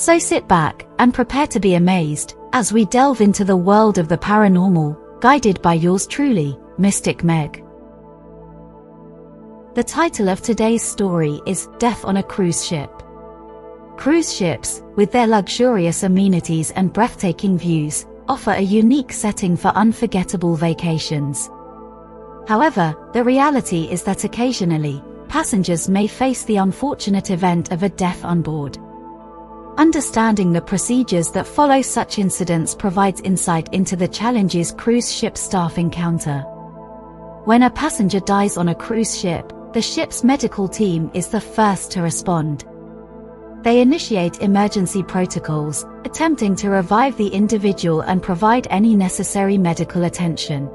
So sit back and prepare to be amazed as we delve into the world of the paranormal, guided by yours truly, Mystic Meg. The title of today's story is Death on a Cruise Ship. Cruise ships, with their luxurious amenities and breathtaking views, offer a unique setting for unforgettable vacations. However, the reality is that occasionally, passengers may face the unfortunate event of a death on board. Understanding the procedures that follow such incidents provides insight into the challenges cruise ship staff encounter. When a passenger dies on a cruise ship, the ship's medical team is the first to respond. They initiate emergency protocols, attempting to revive the individual and provide any necessary medical attention.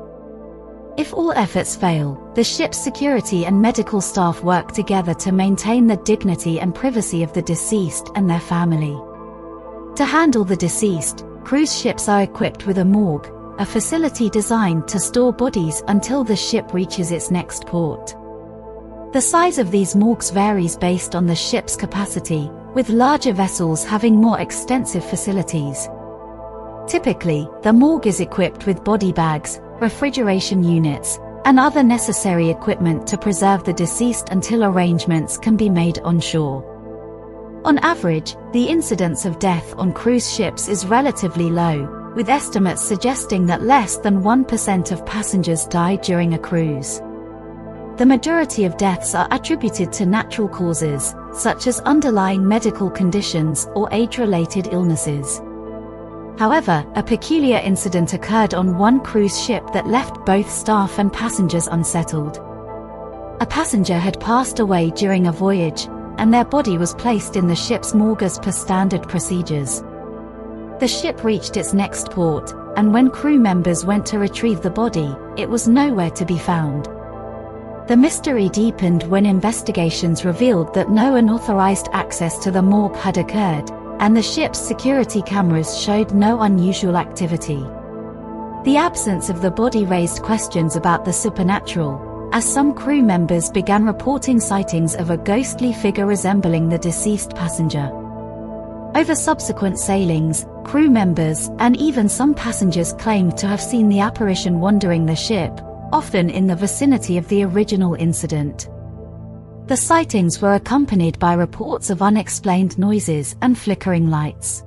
If all efforts fail, the ship's security and medical staff work together to maintain the dignity and privacy of the deceased and their family. To handle the deceased, cruise ships are equipped with a morgue, a facility designed to store bodies until the ship reaches its next port. The size of these morgues varies based on the ship's capacity, with larger vessels having more extensive facilities. Typically, the morgue is equipped with body bags, refrigeration units, and other necessary equipment to preserve the deceased until arrangements can be made on shore. On average, the incidence of death on cruise ships is relatively low, with estimates suggesting that less than 1% of passengers die during a cruise. The majority of deaths are attributed to natural causes, such as underlying medical conditions or age-related illnesses. However, a peculiar incident occurred on one cruise ship that left both staff and passengers unsettled. A passenger had passed away during a voyage, and their body was placed in the ship's morgue as per standard procedures. The ship reached its next port, and when crew members went to retrieve the body, it was nowhere to be found. The mystery deepened when investigations revealed that no unauthorized access to the morgue had occurred, and the ship's security cameras showed no unusual activity. The absence of the body raised questions about the supernatural, as some crew members began reporting sightings of a ghostly figure resembling the deceased passenger. Over subsequent sailings, crew members and even some passengers claimed to have seen the apparition wandering the ship, often in the vicinity of the original incident. The sightings were accompanied by reports of unexplained noises and flickering lights.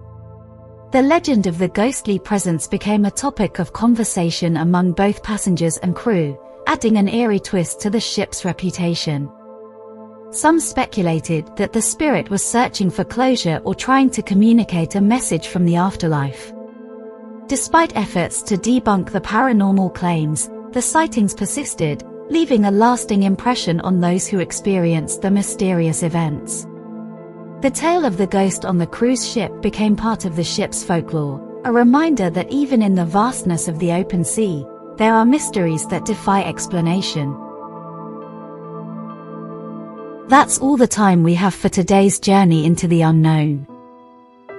The legend of the ghostly presence became a topic of conversation among both passengers and crew, adding an eerie twist to the ship's reputation. Some speculated that the spirit was searching for closure or trying to communicate a message from the afterlife. Despite efforts to debunk the paranormal claims, the sightings persisted, leaving a lasting impression on those who experienced the mysterious events. The tale of the ghost on the cruise ship became part of the ship's folklore, a reminder that even in the vastness of the open sea, there are mysteries that defy explanation. That's all the time we have for today's journey into the unknown.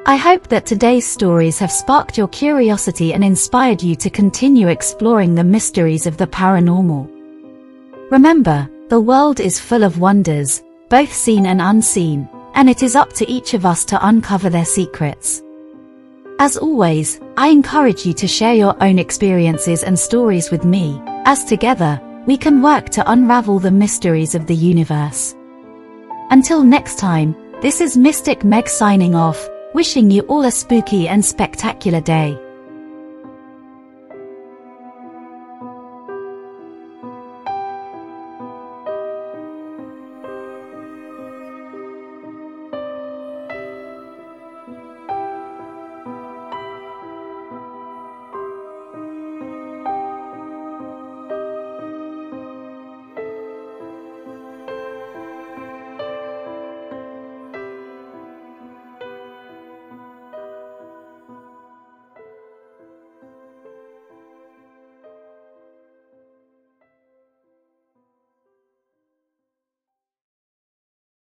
I hope that today's stories have sparked your curiosity and inspired you to continue exploring the mysteries of the paranormal. Remember, the world is full of wonders, both seen and unseen, and it is up to each of us to uncover their secrets. As always, I encourage you to share your own experiences and stories with me, as together, we can work to unravel the mysteries of the universe. Until next time, this is Mystic Meg signing off, Wishing you all a spooky and spectacular day.